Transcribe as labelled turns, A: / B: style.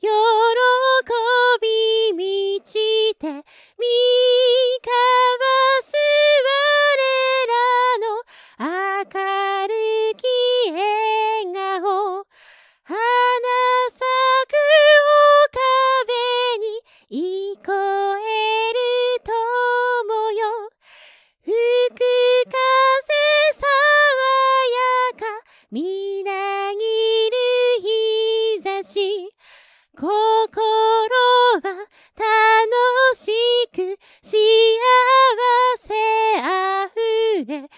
A: 喜び満ちて、三わす我らの明るき笑顔、花咲くお壁に憩える友よ、吹く風爽やか、みなぎる日差し、心は楽しく幸せあふれ